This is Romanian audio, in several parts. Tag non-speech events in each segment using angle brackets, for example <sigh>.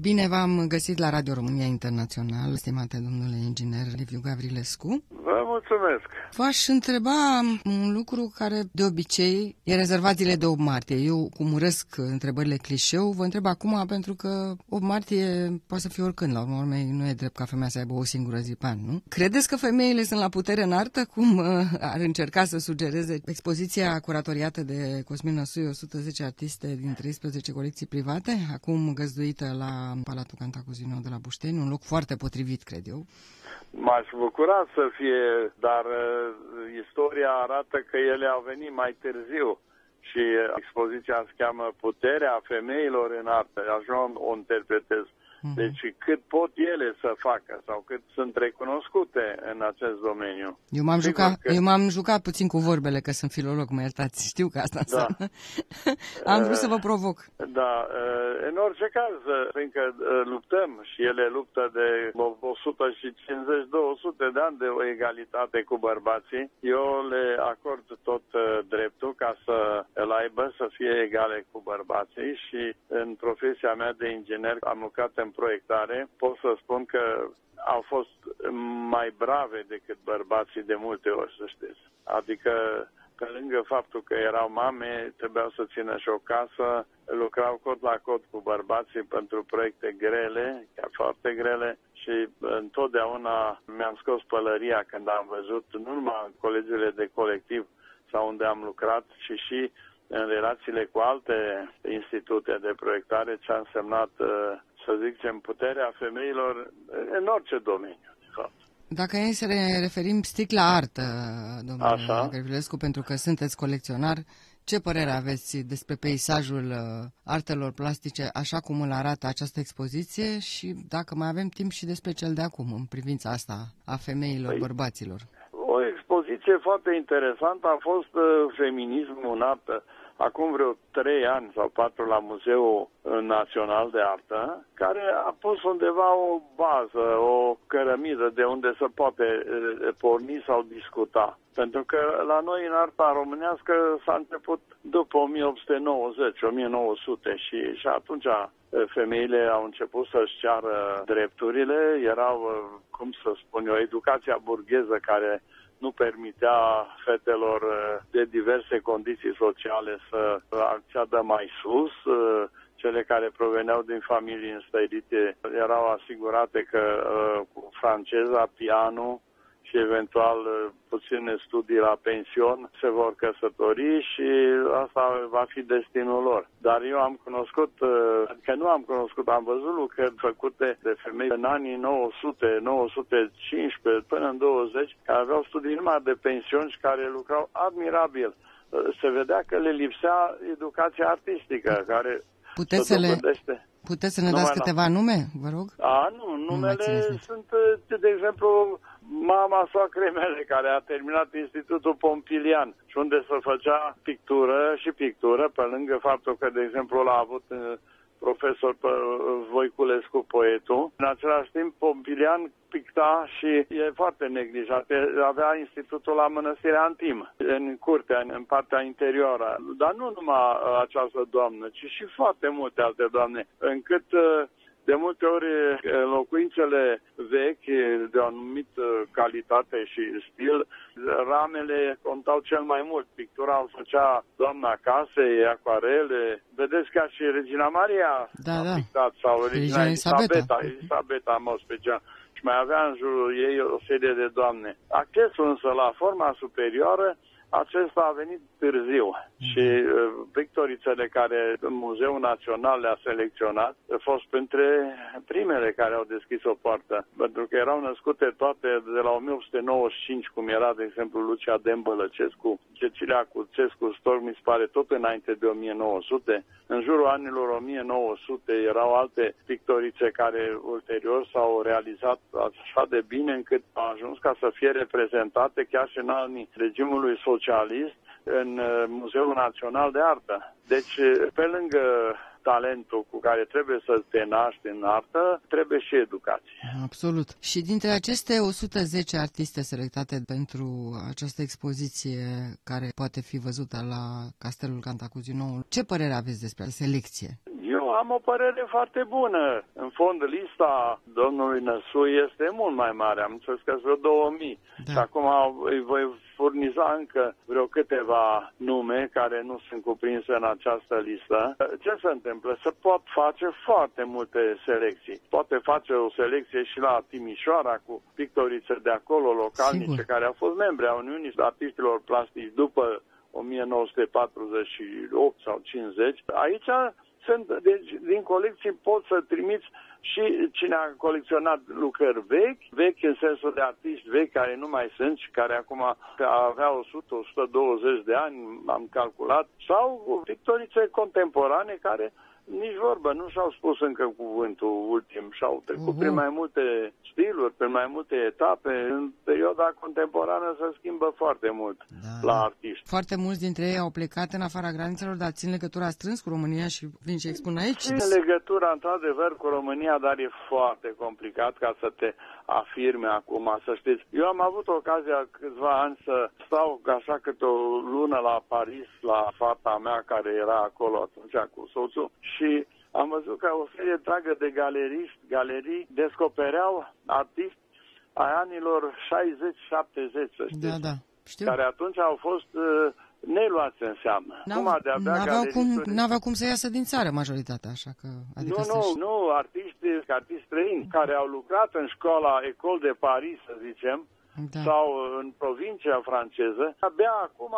Bine v-am găsit la Radio România Internațional, stimate domnule inginer Liviu Gavrilescu. Vă mulțumesc. V-aș întreba un lucru care de obicei e rezervat zile de 8 martie. Eu, cum urăsc întrebările clișeu, vă întreb acum pentru că 8 martie poate să fie oricând. La urmă urmei, nu e drept ca femeia să aibă o singură zi pe an, nu? Credeți că femeile sunt la putere în artă? Cum uh, ar încerca să sugereze expoziția curatoriată de Cosmin Năsui, 110 artiste din 13 colecții private, acum găzduită la Palatul Cantacuzino de la Bușteni, un loc foarte potrivit, cred eu. M-aș bucura să fie, dar uh, istoria arată că ele au venit mai târziu și expoziția se cheamă Puterea femeilor în artă. Așa o interpretez. Mhm. Deci cât pot ele să facă sau cât sunt recunoscute în acest domeniu. Eu m-am, jucat, că... eu m-am jucat puțin cu vorbele, că sunt filolog, mă iertați, știu că asta da. înseamnă. <laughs> Am vrut să vă provoc. Da, în orice caz, fiindcă luptăm și ele luptă de 150-200 de ani de o egalitate cu bărbații, eu le acord tot dreptul ca să îl aibă, să fie egale cu bărbații și în profesia mea de inginer am lucrat în proiectare, pot să spun că au fost mai brave decât bărbații de multe ori, să știți. Adică, pe lângă faptul că erau mame, trebuiau să țină și o casă, lucrau cot la cot cu bărbații pentru proiecte grele, chiar foarte grele, și întotdeauna mi-am scos pălăria când am văzut, nu numai în colegiile de colectiv sau unde am lucrat, ci și în relațiile cu alte institute de proiectare ce a însemnat uh, să zicem, puterea femeilor în orice domeniu, de fapt. Dacă e să ne referim strict la artă, domnule Gărvilescu, pentru că sunteți colecționar, ce părere aveți despre peisajul uh, artelor plastice așa cum îl arată această expoziție și dacă mai avem timp și despre cel de acum în privința asta a femeilor, păi, bărbaților? O expoziție foarte interesantă a fost uh, feminismul în artă acum vreo trei ani sau patru la Muzeul Național de Artă, care a pus undeva o bază, o cărămidă de unde se poate porni sau discuta. Pentru că la noi în arta românească s-a început după 1890-1900 și, și atunci femeile au început să-și ceară drepturile, erau, cum să spun eu, educația burgheză care nu permitea fetelor uh, de diverse condiții sociale să acceadă mai sus. Uh, cele care proveneau din familii înstărite erau asigurate că uh, cu franceza, pianul, și eventual uh, puține studii la pension se vor căsători și asta va fi destinul lor. Dar eu am cunoscut, uh, că nu am cunoscut, am văzut lucrări făcute de femei în anii 900, 915 până în 20, care aveau studii numai de pension și care lucrau admirabil. Uh, se vedea că le lipsea educația artistică, care Puteți să le, Puteți să ne dați câteva nume, vă rog? A, nu, numele nu sunt, de exemplu, mama soacrei mele, care a terminat Institutul Pompilian și unde se făcea pictură și pictură, pe lângă faptul că, de exemplu, l-a avut uh, profesor pe uh, Voiculescu, poetul. În același timp, Pompilian picta și e foarte neglijat. Avea institutul la Mănăstirea Antim, în curtea, în partea interioară. Dar nu numai uh, această doamnă, ci și foarte multe alte doamne, încât de multe ori locuințele vechi de o anumită calitate și stil, ramele contau cel mai mult. Pictura o făcea doamna casei, acoarele. Vedeți ca și Regina Maria da, a da. pictat sau Regina Elisabeta, Elisabeta în mod special și mai avea în jurul ei o serie de doamne. Accesul însă la forma superioară acesta a venit târziu mm-hmm. și uh, pictorițele care Muzeul Național le-a selecționat au fost printre primele care au deschis o poartă, pentru că erau născute toate de la 1895, cum era, de exemplu, Lucia Dembălăcescu, Cecilia Cuțescu, Storm, mi pare tot înainte de 1900. În jurul anilor 1900 erau alte pictorițe care ulterior s-au realizat așa de bine încât au ajuns ca să fie reprezentate chiar și în anii regimului socialist în uh, Muzeul Național de Artă. Deci, uh, pe lângă talentul cu care trebuie să te naști în artă, trebuie și educație. Absolut. Și dintre aceste 110 artiste selectate pentru această expoziție care poate fi văzută la Castelul Cantacuzino, ce părere aveți despre selecție? Eu am o părere foarte bună. În fond, lista domnului Năsu este mult mai mare. Am înțeles că vreo 2000. Da. Și acum îi voi furniza încă vreo câteva nume care nu sunt cuprinse în această listă. Ce se întâmplă? Se pot face foarte multe selecții. Poate face o selecție și la Timișoara cu pictorițe de acolo, localnice, Sigur. care au fost membri a Uniunii Artiștilor Plastici după 1948 sau 50. Aici sunt, deci, din colecții poți să trimiți și cine a colecționat lucrări vechi, vechi în sensul de artiști vechi care nu mai sunt și care acum avea 100-120 de ani, am calculat, sau pictorițe contemporane care nici vorbă, nu și-au spus încă cuvântul ultim și-au trecut uh-huh. prin mai multe stiluri, prin mai multe etape. În perioada contemporană se schimbă foarte mult da, la artiști. Foarte mulți dintre ei au plecat în afara granițelor, dar țin legătura strâns cu România și vin și expun aici? Țin legătura, într-adevăr, cu România, dar e foarte complicat ca să te afirme acum, să știți. Eu am avut ocazia câțiva ani să stau așa câte o lună la Paris, la fata mea care era acolo atunci cu soțul și am văzut că o serie întreagă de galeriști, galerii descopereau artiști ai anilor 60-70, să știți. Da, da. Știu. Care atunci au fost uh, neluați în seamă. N-aveau cum, n-avea cum să iasă din țară majoritatea, așa că... Adică nu, nu, nu, artiști, artiști străini care au lucrat în școala Ecole de Paris, să zicem, da. sau în provincia franceză, abia acum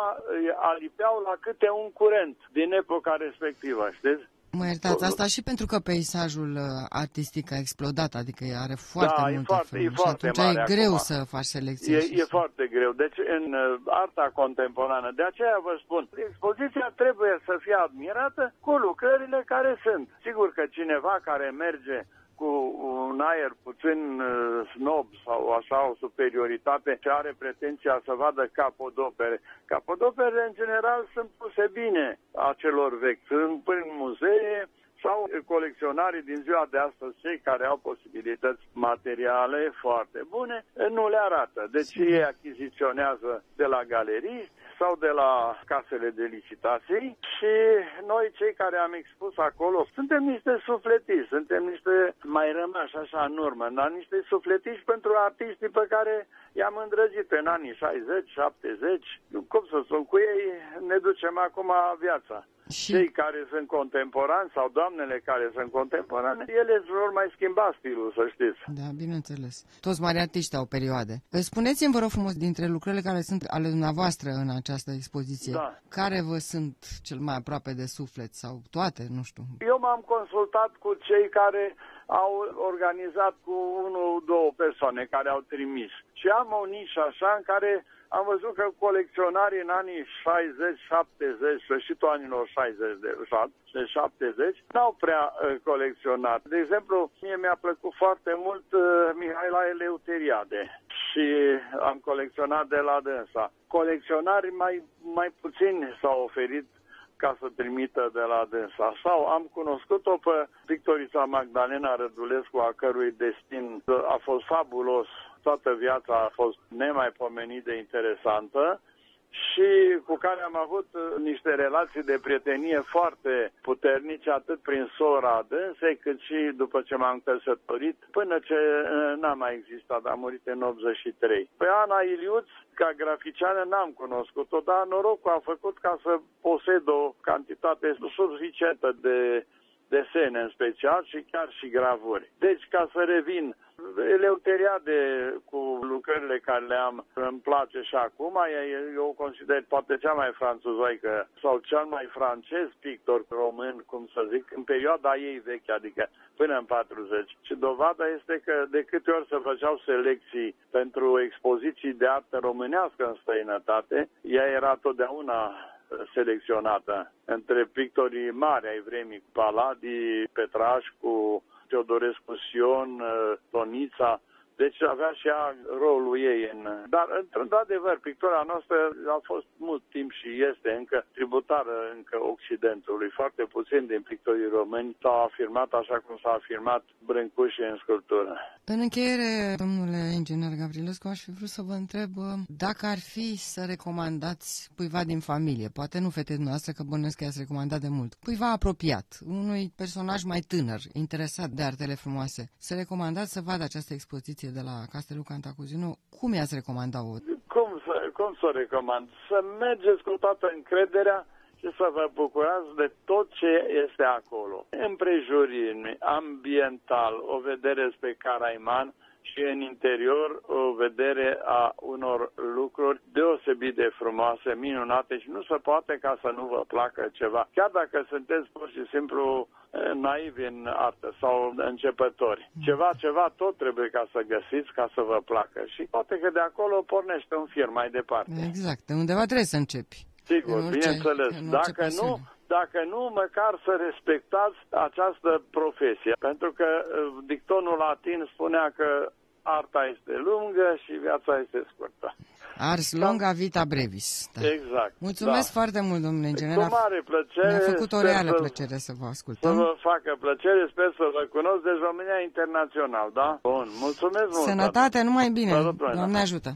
alipeau la câte un curent din epoca respectivă, știți? Mă iertați, asta și pentru că peisajul uh, artistic a explodat, adică are foarte da, multe e foarte, feluri e foarte și atunci mare e greu acum. să faci selecție. E, e foarte greu. Deci în uh, arta contemporană, de aceea vă spun, expoziția trebuie să fie admirată cu lucrările care sunt. Sigur că cineva care merge cu un aer puțin uh, snob sau așa o superioritate și are pretenția să vadă capodopere. Capodopere în general sunt puse bine a celor vechi, sunt prin muzee, sau colecționarii din ziua de astăzi, cei care au posibilități materiale foarte bune, nu le arată. Deci ei achiziționează de la galerii sau de la casele de licitații și noi cei care am expus acolo suntem niște sufletiști, suntem niște mai rămași așa în urmă, dar niște sufletiști pentru artiștii pe care i-am îndrăgit în anii 60, 70, cum să spun, cu ei ne ducem acum viața. Și... Cei care sunt contemporani sau doamnele care sunt contemporane, ele vor mai schimba stilul, să știți. Da, bineînțeles. Toți mari artiști au perioade. Spuneți-mi, vă rog frumos, dintre lucrările care sunt ale dumneavoastră în această expoziție, da. care vă sunt cel mai aproape de suflet sau toate, nu știu? Eu m-am consultat cu cei care au organizat cu unul, două persoane care au trimis. Și am o nișă așa în care am văzut că colecționarii în anii 60-70, sfârșitul anilor 60 de 70, n-au prea uh, colecționat. De exemplu, mie mi-a plăcut foarte mult uh, Mihaela Eleuteriade și am colecționat de la dânsa. Colecționari mai, mai puțini s-au oferit ca să trimită de la dânsa. Sau am cunoscut-o pe Victorița Magdalena Rădulescu, a cărui destin a fost fabulos toată viața a fost nemaipomenit de interesantă și cu care am avut uh, niște relații de prietenie foarte puternice, atât prin sora dânsei, cât și după ce m-am căsătorit, până ce uh, n-a mai existat, a murit în 83. Pe Ana Iliuț, ca graficiană, n-am cunoscut-o, dar norocul a făcut ca să posed o cantitate suficientă de desene în special și chiar și gravuri. Deci, ca să revin, Eleuteriade cu lucrările care le am îmi place și acum, eu o consider poate cea mai franțuzoică sau cel mai francez pictor român, cum să zic, în perioada ei veche, adică până în 40. Și dovada este că de câte ori se făceau selecții pentru expoziții de artă românească în străinătate, ea era totdeauna selecționată între pictorii mari ai vremii, Paladi, Petrașcu, Teodorescu Sion, uh, Tonița, Deci avea și ea rolul ei în... Dar, într-adevăr, pictura noastră a fost mult timp și este încă tributară încă Occidentului. Foarte puțin din pictorii români s-au afirmat așa cum s-a afirmat Brâncuși în sculptură. În încheiere, domnule inginer Gavrilescu, aș fi vrut să vă întreb uh, dacă ar fi să recomandați cuiva din familie, poate nu fete noastre, că bănuiesc că i-ați recomandat de mult, cuiva apropiat, unui personaj mai tânăr, interesat de artele frumoase, să recomandați să vadă această expoziție de la Castelul Cantacuzino, cum i-ați recomanda-o? Cum să, cum să recomand? Să mergeți cu toată încrederea și să vă bucurați de tot ce este acolo. Împrejurim, ambiental, o vedere spre Caraiman, și în interior o vedere a unor lucruri deosebit de frumoase, minunate și nu se poate ca să nu vă placă ceva. Chiar dacă sunteți pur și simplu eh, naivi în artă sau începători. Ceva, ceva tot trebuie ca să găsiți, ca să vă placă. Și poate că de acolo pornește un fir mai departe. Exact, undeva trebuie să începi. Sigur, orice, bineînțeles. Dacă nu, dacă nu, măcar să respectați această profesie. Pentru că uh, dictonul latin spunea că arta este lungă și viața este scurtă. Ars longa vita brevis. Da. Exact. Mulțumesc da. foarte mult, domnule inginer. Cu mare plăcere. Mi-a făcut o reală să, plăcere să vă ascultăm. Să vă facă plăcere, sper să vă cunosc. Deci România Internațional, da? Bun, mulțumesc mult. Sănătate, numai bine. Doamne ajută.